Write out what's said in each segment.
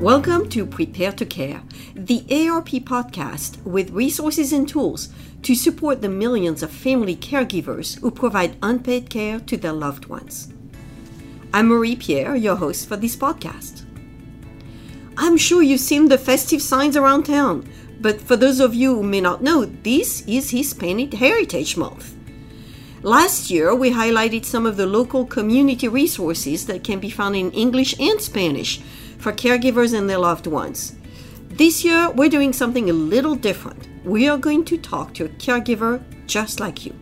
Welcome to Prepare to Care, the AARP podcast with resources and tools to support the millions of family caregivers who provide unpaid care to their loved ones. I'm Marie Pierre, your host for this podcast. I'm sure you've seen the festive signs around town, but for those of you who may not know, this is Hispanic Heritage Month. Last year, we highlighted some of the local community resources that can be found in English and Spanish for caregivers and their loved ones. This year, we're doing something a little different. We are going to talk to a caregiver just like you.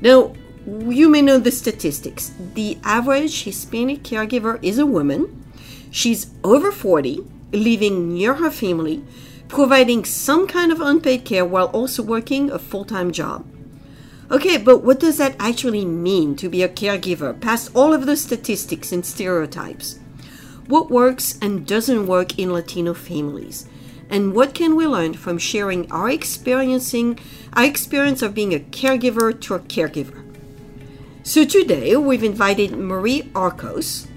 Now, you may know the statistics. The average Hispanic caregiver is a woman. She's over 40, living near her family, providing some kind of unpaid care while also working a full time job. Okay, but what does that actually mean to be a caregiver past all of the statistics and stereotypes? What works and doesn't work in Latino families? And what can we learn from sharing our experiencing our experience of being a caregiver to a caregiver? So today we've invited Marie Arcos.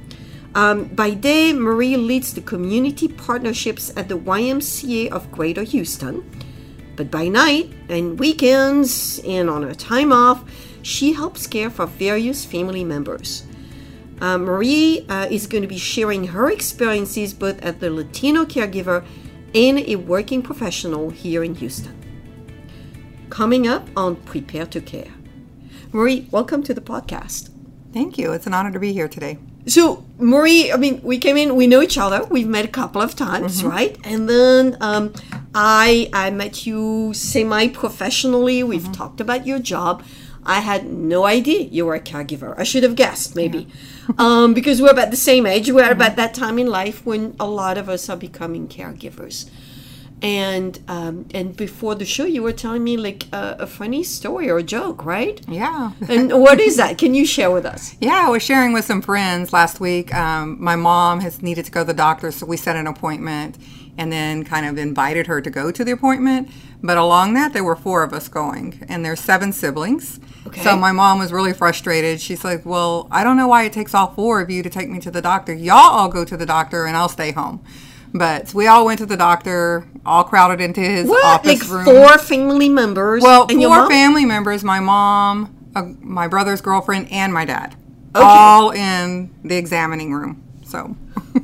Um, by day, Marie leads the community partnerships at the YMCA of Greater Houston. But by night and weekends and on her time off, she helps care for various family members. Uh, Marie uh, is going to be sharing her experiences both as a Latino caregiver and a working professional here in Houston. Coming up on Prepare to Care. Marie, welcome to the podcast. Thank you. It's an honor to be here today. So, Marie, I mean, we came in, we know each other. We've met a couple of times, mm-hmm. right? And then um, I I met you semi professionally. We've mm-hmm. talked about your job. I had no idea you were a caregiver. I should have guessed, maybe, yeah. um, because we're about the same age. We're mm-hmm. about that time in life when a lot of us are becoming caregivers and um, and before the show you were telling me like a, a, funny story or a joke right yeah and what is that can you share with us yeah i was sharing with some friends last week um, my mom has needed to go to the doctor so we set an appointment and then kind of invited her to go to the appointment but along that there were four of us going and there's seven siblings okay. so my mom was really frustrated she's like well i don't know why it takes all four of you to take me to the doctor y'all all go to the doctor and i'll stay home but we all went to the doctor, all crowded into his what? office like room. Four family members. Well, four family members: my mom, uh, my brother's girlfriend, and my dad, okay. all in the examining room. So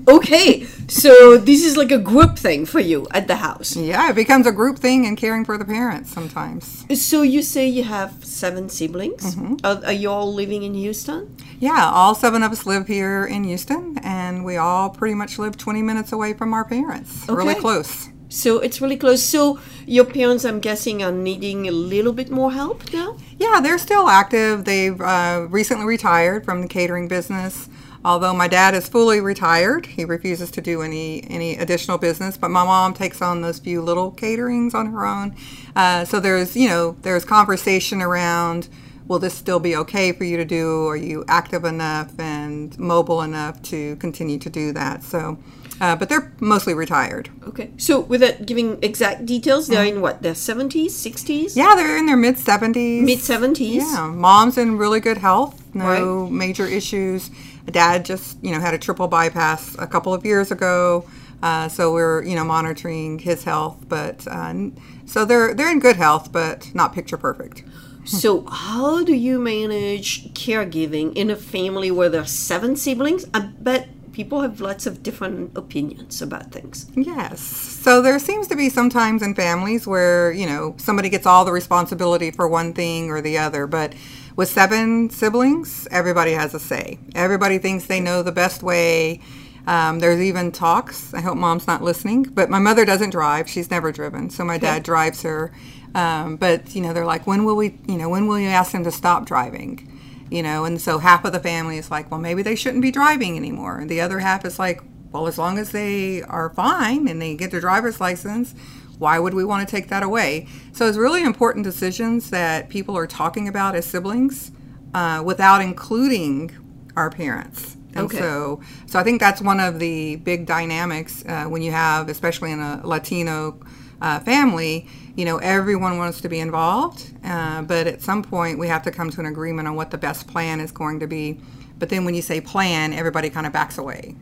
okay, so this is like a group thing for you at the house. Yeah, it becomes a group thing in caring for the parents sometimes. So you say you have seven siblings. Mm-hmm. Are, are, you all living in Houston? Yeah, all seven of us live here in Houston, and we all pretty much live 20 minutes away from our parents. Okay. Really close. So it's really close. So your parents, I'm guessing, are needing a little bit more help now. Yeah, they're still active. They've uh, recently retired from the catering business. Although my dad is fully retired, he refuses to do any any additional business. But my mom takes on those few little caterings on her own. Uh, so there's you know there's conversation around. Will this still be okay for you to do? Are you active enough and mobile enough to continue to do that? So, uh, but they're mostly retired. Okay. So, without giving exact details, they're in what, their 70s, 60s? Yeah, they're in their mid 70s. Mid 70s? Yeah. Mom's in really good health, no right. major issues. Dad just, you know, had a triple bypass a couple of years ago. Uh, so we're, you know, monitoring his health. But uh, so they're they're in good health, but not picture perfect. So, how do you manage caregiving in a family where there are seven siblings? I bet people have lots of different opinions about things. Yes. So, there seems to be sometimes in families where, you know, somebody gets all the responsibility for one thing or the other. But with seven siblings, everybody has a say. Everybody thinks they know the best way. Um, there's even talks. I hope mom's not listening, but my mother doesn't drive. She's never driven, so my dad drives her. Um, but you know, they're like, when will we? You know, when will you ask him to stop driving? You know, and so half of the family is like, well, maybe they shouldn't be driving anymore. And the other half is like, well, as long as they are fine and they get their driver's license, why would we want to take that away? So it's really important decisions that people are talking about as siblings uh, without including our parents. And okay. so, so I think that's one of the big dynamics uh, when you have, especially in a Latino uh, family, you know, everyone wants to be involved, uh, but at some point we have to come to an agreement on what the best plan is going to be. But then when you say plan, everybody kind of backs away.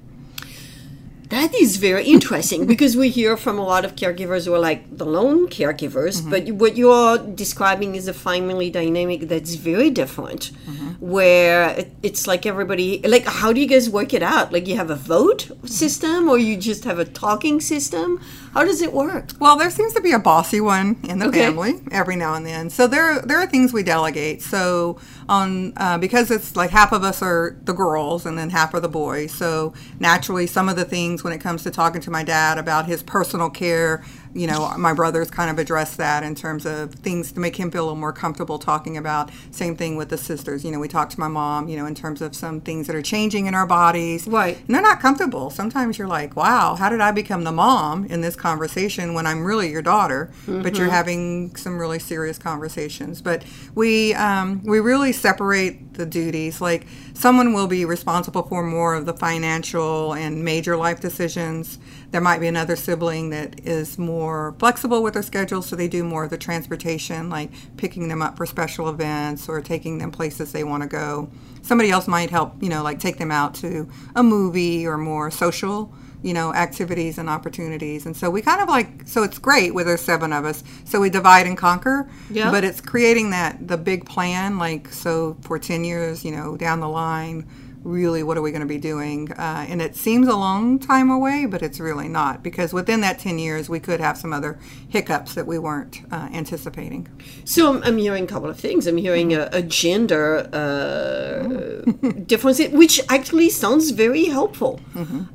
That is very interesting because we hear from a lot of caregivers who are like the lone caregivers, Mm-hmm. but what you're describing is a family dynamic that's very different, Mm-hmm. where it's like everybody, like, how do you guys work it out? Like, you have a vote system or you just have a talking system? How does it work? Well, there seems to be a bossy one in the Okay. family every now and then. So there, there are things we delegate. So on uh, because it's like half of us are the girls and then half are the boys. So naturally, some of the things when it comes to talking to my dad about his personal care, you know, my brothers kind of address that in terms of things to make him feel a little more comfortable talking about. Same thing with the sisters. You know, we talk to my mom, you know, in terms of some things that are changing in our bodies. Right. And they're not comfortable. Sometimes you're like, wow, how did I become the mom in this conversation when I'm really your daughter? But you're having some really serious conversations. But we um, we really separate the duties. Like someone will be responsible for more of the financial and major life decisions. There might be another sibling that is more flexible with their schedule, so they do more of the transportation, like picking them up for special events or taking them places they want to go. Somebody else might help, you know, like take them out to a movie or more social, you know, activities and opportunities. And so we kind of like, so it's great where there's seven of us. So we divide and conquer. Yeah. But it's creating that, the big plan, like, so for 10 years, you know, down the line, really what are we going to be doing? Uh, and it seems a long time away, but it's really not because within that 10 years, we could have some other hiccups that we weren't uh, anticipating. So I'm, I'm hearing a couple of things. I'm hearing a, a gender uh, difference, which actually sounds very helpful.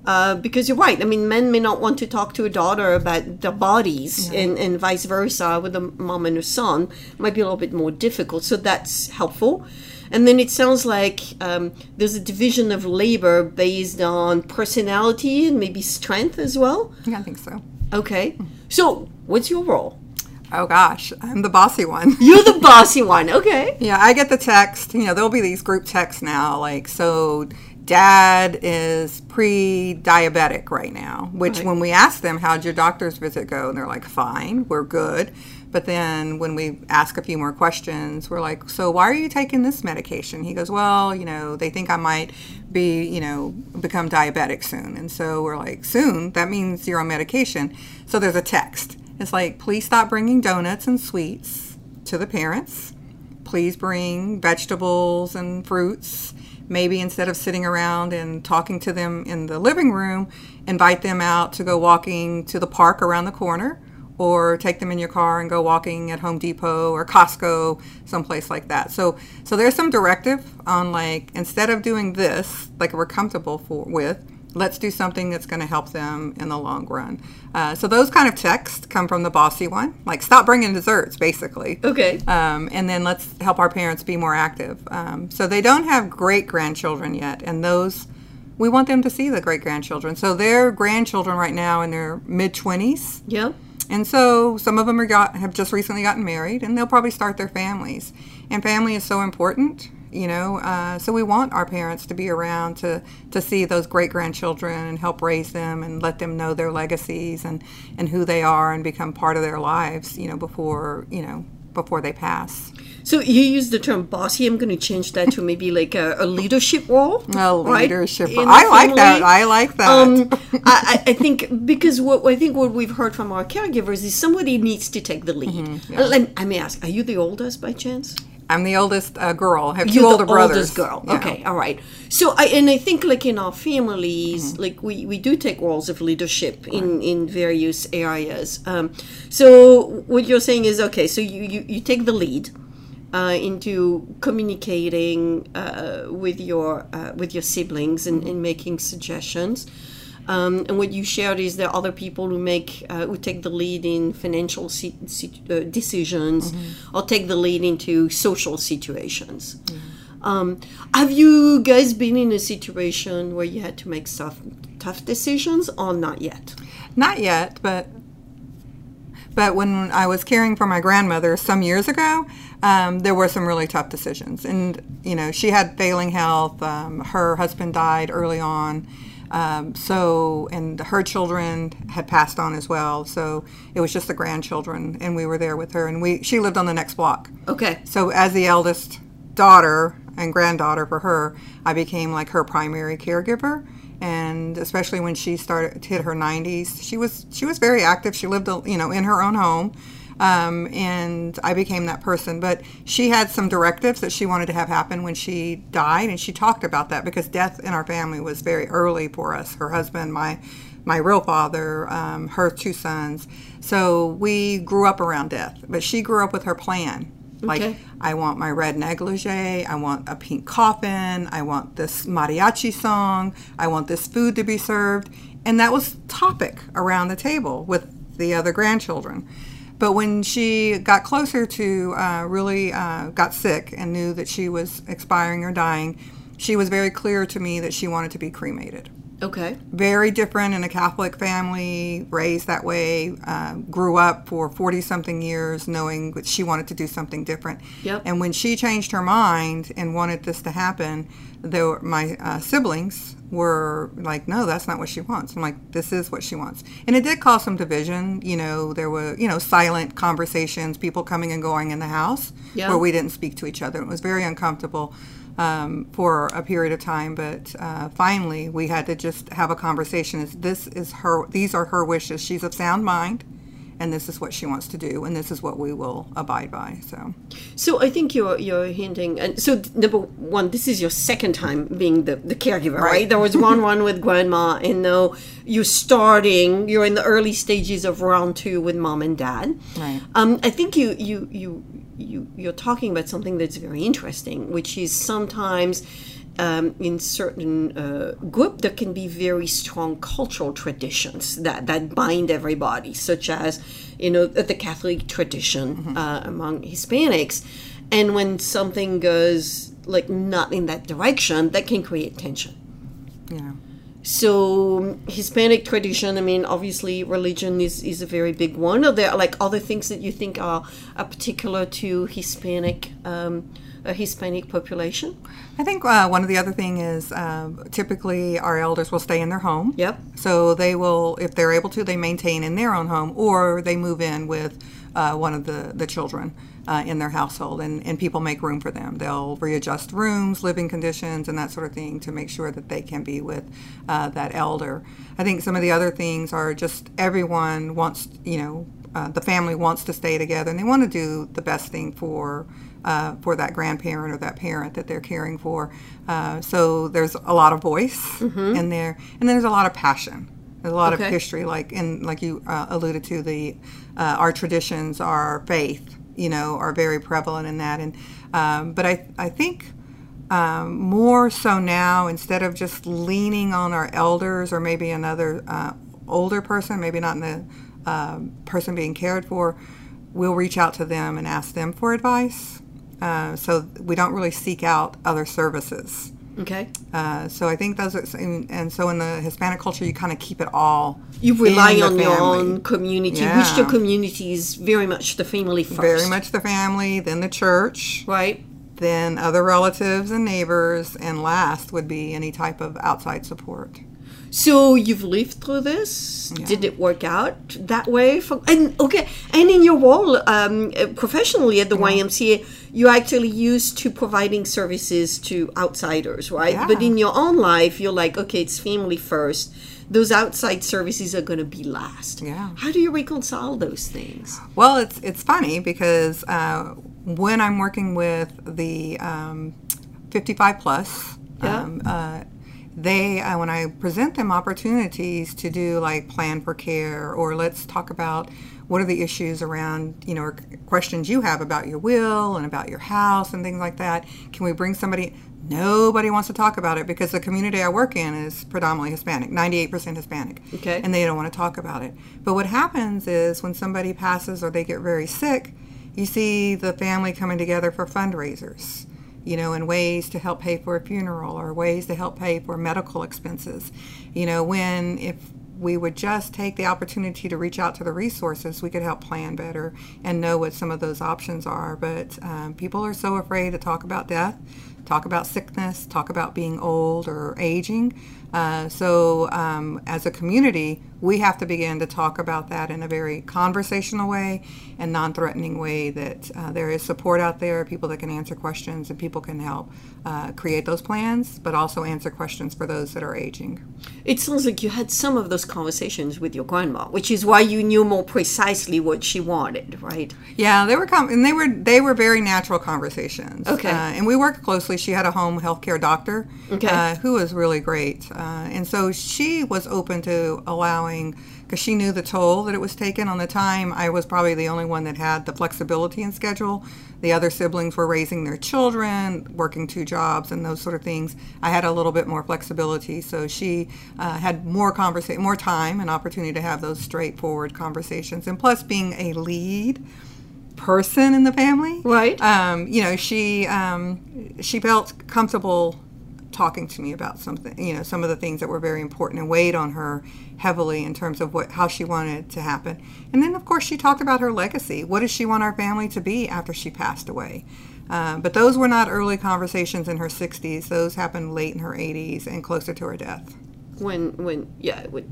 Uh, because you're right. I mean, men may not want to talk to a daughter about their bodies, and, and vice versa with a mom and a son. Might be a little bit more difficult. So that's helpful. And then it sounds like um, there's a division of labor based on personality and maybe strength as well. Yeah, I think so. Okay. So what's your role? Oh gosh, I'm the bossy one. You're the bossy one. Okay. Yeah, I get the text. You know, there'll be these group texts now, like, so dad is pre diabetic right now, which Right. when we ask them, how'd your doctor's visit go? And they're like, fine, we're good. But then when we ask a few more questions, we're like, so why are you taking this medication? He goes, well, you know, they think I might be, you know, become diabetic soon. And so we're like, soon? That means you're on medication. So there's a text. It's like, please stop bringing donuts and sweets to the parents please bring vegetables and fruits. Maybe instead of sitting around and talking to them in the living room, invite them out to go walking to the park around the corner or take them in your car and go walking at Home Depot or Costco, someplace like that. So so there's some directive on like instead of doing this like we're comfortable for with, let's do something that's going to help them in the long run. Uh, so those kind of texts come from the bossy one, like stop bringing desserts, basically. Okay. Um, and then let's help our parents be more active. Um, so they don't have great grandchildren yet, and those we want them to see the great grandchildren. So their grandchildren right now in their mid twenties, Yeah. And so some of them are got have just recently gotten married, and they'll probably start their families. And family is so important, you know. Uh, so we want our parents to be around to to see those great grandchildren and help raise them and let them know their legacies and and who they are and become part of their lives, you know, before you know before they pass. So you use the term bossy. I'm going to change that to maybe like a, a leadership role. Oh, right? leadership. The I like that. I like that. Um, I, I think because what I think what we've heard from our caregivers is somebody needs to take the lead. Mm-hmm, let- I may ask, are you the oldest by chance? I'm the oldest uh, girl. I have 2 You're older the brothers. oldest girl. Yeah. Okay, all right. So I and I think like in our families, Mm-hmm. like we, we do take roles of leadership in in various areas. Um, so what you're saying is okay. So you you, you take the lead. Uh, into communicating uh, with your uh, with your siblings and, and making suggestions, um, and what you shared is there are other people who make uh, who take the lead in financial si- si- uh, decisions or take the lead into social situations. Um, have you guys been in a situation where you had to make tough, tough decisions or not yet? Not yet, but but when I was caring for my grandmother some years ago, um, there were some really tough decisions. And you know, she had failing health. Um, her husband died early on. Um, so, and her children had passed on as well. So it was just the grandchildren, and we were there with her. And we, she lived on the next block. Okay. So as the eldest daughter and granddaughter for her, I became like her primary caregiver. And especially when she started hit her 90s, she was she was very active. She lived, you know, in her own home. Um, and I became that person. But she had some directives that she wanted to have happen when she died, and she talked about that because death in our family was very early for us. Her husband, my my real father, um, her two sons. So we grew up around death, but she grew up with her plan. Like, Okay. I want my red negligee, I want a pink coffin, I want this mariachi song, I want this food to be served. And that was topic around the table with the other grandchildren. But when she got closer to uh, really uh, got sick and knew that she was expiring or dying, she was very clear to me that she wanted to be cremated Okay. very different in a Catholic family, raised that way, uh, grew up for 40 something years knowing that she wanted to do something different. Yep. And when she changed her mind and wanted this to happen, though my uh, siblings were like, no, that's not what she wants. I'm like, this is what she wants. And it did cause some division. You know, there were, you know, silent conversations, people coming and going in the house Yeah. where we didn't speak to each other. It was very uncomfortable um, for a period of time, but uh, finally we had to just have a conversation. Is this is her? These are her wishes. She's of sound mind, and this is what she wants to do, and this is what we will abide by. So So I think you're you're hinting, and so number one, this is your second time being the, the caregiver, right. Right. There was one one with grandma, and now you're starting. You're in the early stages of round two with mom and dad. Right. Um, I think you you you you you're talking about something that's very interesting, which is sometimes. Um, in certain uh, group, there can be very strong cultural traditions that, that bind everybody, such as, you know, the Catholic tradition uh, among Hispanics. And when something goes like not in that direction, that can create tension. yeah, So Hispanic tradition, I mean, obviously religion is, is a very big one. Are there like other things that you think are, are particular to Hispanic, um, a Hispanic population? I think uh, one of the other thing is uh, typically our elders will stay in their home. Yep. So they will, if they're able to, they maintain in their own home, or they move in with uh, one of the the children uh, in their household, and, and people make room for them. They'll readjust rooms, living conditions, and that sort of thing to make sure that they can be with uh, that elder. I think some of the other things are just everyone wants, you know, uh, the family wants to stay together, and they want to do the best thing for. Uh, for that grandparent or that parent that they're caring for. Uh, so there's a lot of voice in there, and then there's a lot of passion. There's a lot Okay. of history, like and like you uh, alluded to, the uh, our traditions, our faith, you know, are very prevalent in that. And um, but I I think um, more so now, instead of just leaning on our elders or maybe another uh, older person, maybe not the um, person being cared for, we'll reach out to them and ask them for advice. Uh, so we don't really seek out other services. Okay. Uh, so I think those are, and, and so in the Hispanic culture, you kind of keep it all. You rely on your own community, Yeah. which your community is very much the family first. Very much the family, then the church, Right? then other relatives and neighbors, and last would be any type of outside support. So you've lived through this. Did it work out that way? For, and okay, and in your role um, professionally at the YMCA, you're actually used to providing services to outsiders, right? Yeah. But in your own life, you're like, okay, it's family first. Those outside services are going to be last. Yeah. How do you reconcile those things? Well, it's it's funny because uh, when I'm working with the um, 55 plus, Yeah. um, uh, they uh, when I present them opportunities to do like plan for care or let's talk about what are the issues around you know or questions you have about your will and about your house and things like that. Can we bring somebody? Nobody wants to talk about it because the community I work in is predominantly Hispanic, 98% Hispanic. Okay. And they don't want to talk about it. But what happens is when somebody passes or they get very sick, you see the family coming together for fundraisers, you know, in ways to help pay for a funeral or ways to help pay for medical expenses. You know, when if we would just take the opportunity to reach out to the resources, we could help plan better and know what some of those options are. But um, people are so afraid to talk about death, talk about sickness, talk about being old or aging. Uh, so, um, as a community, we have to begin to talk about that in a very conversational way and non threatening way that uh, there is support out there, people that can answer questions, and people can help uh, create those plans, but also answer questions for those that are aging. It sounds like you had some of those conversations with your grandma, which is why you knew more precisely what she wanted, right? Yeah, they were com- and they were they were very natural conversations. Okay. Uh, and we worked closely. She had a home healthcare doctor Okay. uh, who was really great. Uh, and so she was open to allowing, because she knew the toll that it was taken on the time. I was probably the only one that had the flexibility in schedule. The other siblings were raising their children, working two jobs, and those sort of things. I had a little bit more flexibility, so she uh, had more conversa- more time and opportunity to have those straightforward conversations. And plus, being a lead person in the family, Right. um, you know, she um, she felt comfortable talking to me about something, you know, some of the things that were very important and weighed on her heavily in terms of what how she wanted to happen. And then, of course, she talked about her legacy. What does she want our family to be after she passed away? Uh, but those were not early conversations in her 60s. Those happened late in her 80s and closer to her death. when when yeah would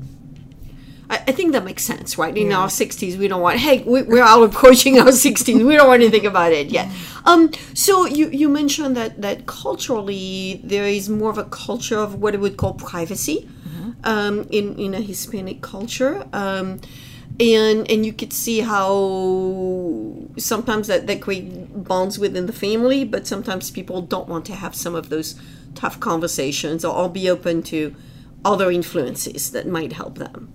I, I think that makes sense right? In our 60s we don't want hey we, we're all approaching our 60s we don't want anything about it yet. Um so you you mentioned that that culturally there is more of a culture of what I would call privacy um in in a hispanic culture. Um and and you could see how sometimes that that create bonds within the family but sometimes people don't want to have some of those tough conversations or, or be open to other influences that might help them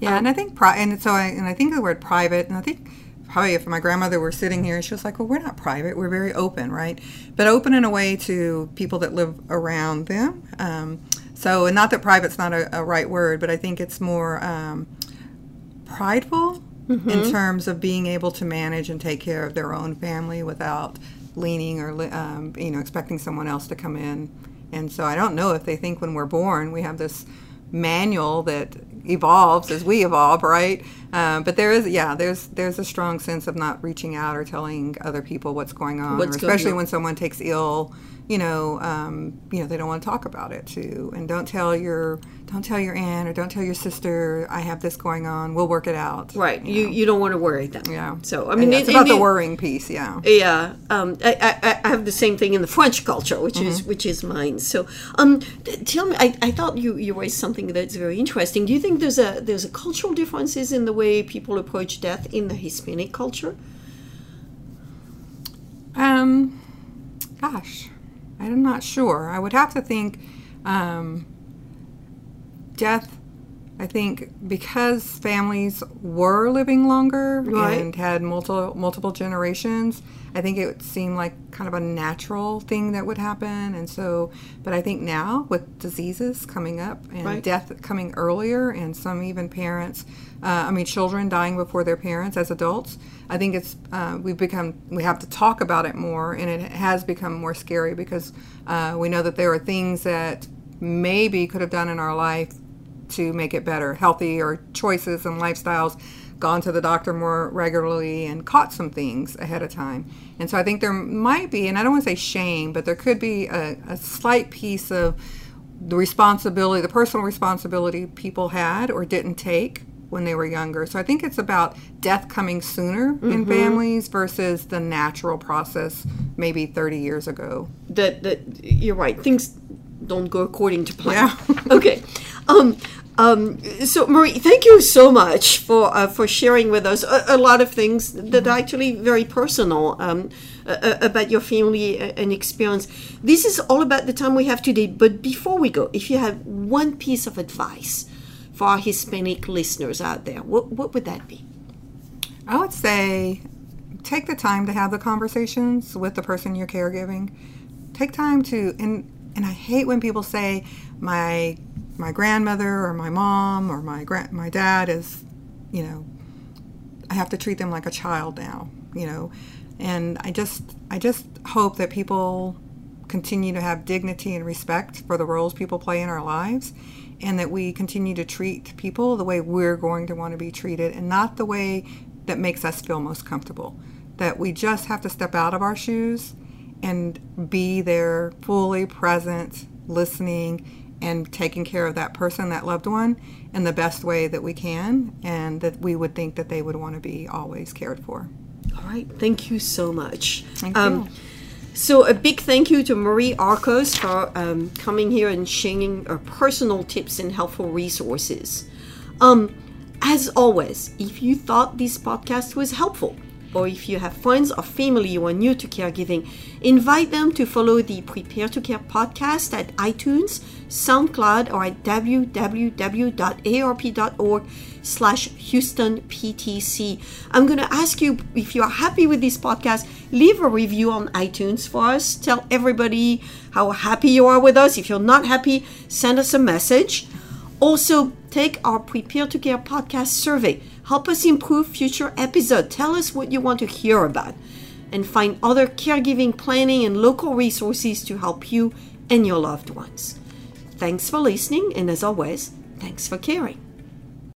Yeah, and I think pri- and so I and I think the word private, and I think probably if my grandmother were sitting here, she was like, "Well, we're not private; we're very open, right? But open in a way to people that live around them. Um, so, and not that private's not a, a right word, but I think it's more um, prideful in terms of being able to manage and take care of their own family without leaning or um, you know expecting someone else to come in. And so I don't know if they think when we're born we have this manual that evolves as we evolve, right? Um, but there is, yeah, there's there's a strong sense of not reaching out or telling other people what's going on, What's or going especially on. when someone takes ill. You know, um, you know they don't want to talk about it too, and don't tell your don't tell your aunt or don't tell your sister I have this going on. We'll work it out. right you you don't want to worry them Yeah. so i mean Yeah, it- it's about it- the worrying piece. Yeah. yeah um, I, I, I have the same thing in the french culture which is Mm-hmm. which is mine so um, t- tell me I, I thought you, you raised something that's very interesting do you think there's a there's a cultural differences in the way people approach death in the hispanic culture Um, gosh, I'm not sure. I would have to think um, death. I think because families were living longer Right. and had multiple multiple generations, I think it would seem like kind of a natural thing that would happen. And so, but I think now with diseases coming up and Right. death coming earlier, and some even parents, uh, I mean, children dying before their parents as adults, I think it's uh, we've become we have to talk about it more, and it has become more scary because uh, we know that there are things that maybe could have done in our life to make it better, healthier choices and lifestyles, gone to the doctor more regularly and caught some things ahead of time. And so I think there might be, and I don't want to say shame, but there could be a, a slight piece of the responsibility, the personal responsibility people had or didn't take when they were younger. So I think it's about death coming sooner in mm-hmm. families versus the natural process maybe 30 years ago. that that you're right things don't go according to plan Yeah. okay um um, so Marie, thank you so much for uh, for sharing with us a, a lot of things that are actually very personal um, uh, about your family and experience. This is all about the time we have today. But before we go, if you have one piece of advice for our Hispanic listeners out there, what what would that be? I would say take the time to have the conversations with the person you're caregiving. Take time to and and I hate when people say my my grandmother or my mom or my grand my dad is, you know, I have to treat them like a child now, you know. And I just I just hope that people continue to have dignity and respect for the roles people play in our lives and that we continue to treat people the way we're going to want to be treated and not the way that makes us feel most comfortable. That we just have to step out of our shoes and be there fully present, listening, and taking care of that person, that loved one, in the best way that we can, and that we would think that they would want to be always cared for. All right. Thank you so much. Thank you. So, a big thank you to Marie Arcos for um, coming here and sharing her personal tips and helpful resources. Um, as always, if you thought this podcast was helpful, or if you have friends or family who are new to caregiving, invite them to follow the Prepare to Care podcast at iTunes, SoundCloud, or at www.aarp.org slash Houston PTC. I'm going to ask you if you are happy with this podcast, leave a review on iTunes for us. Tell everybody how happy you are with us. If you're not happy, send us a message. Also, take our Prepare to Care podcast survey. Help us improve future episodes. Tell us what you want to hear about. And find other caregiving planning and local resources to help you and your loved ones. Thanks for listening, and as always, thanks for caring.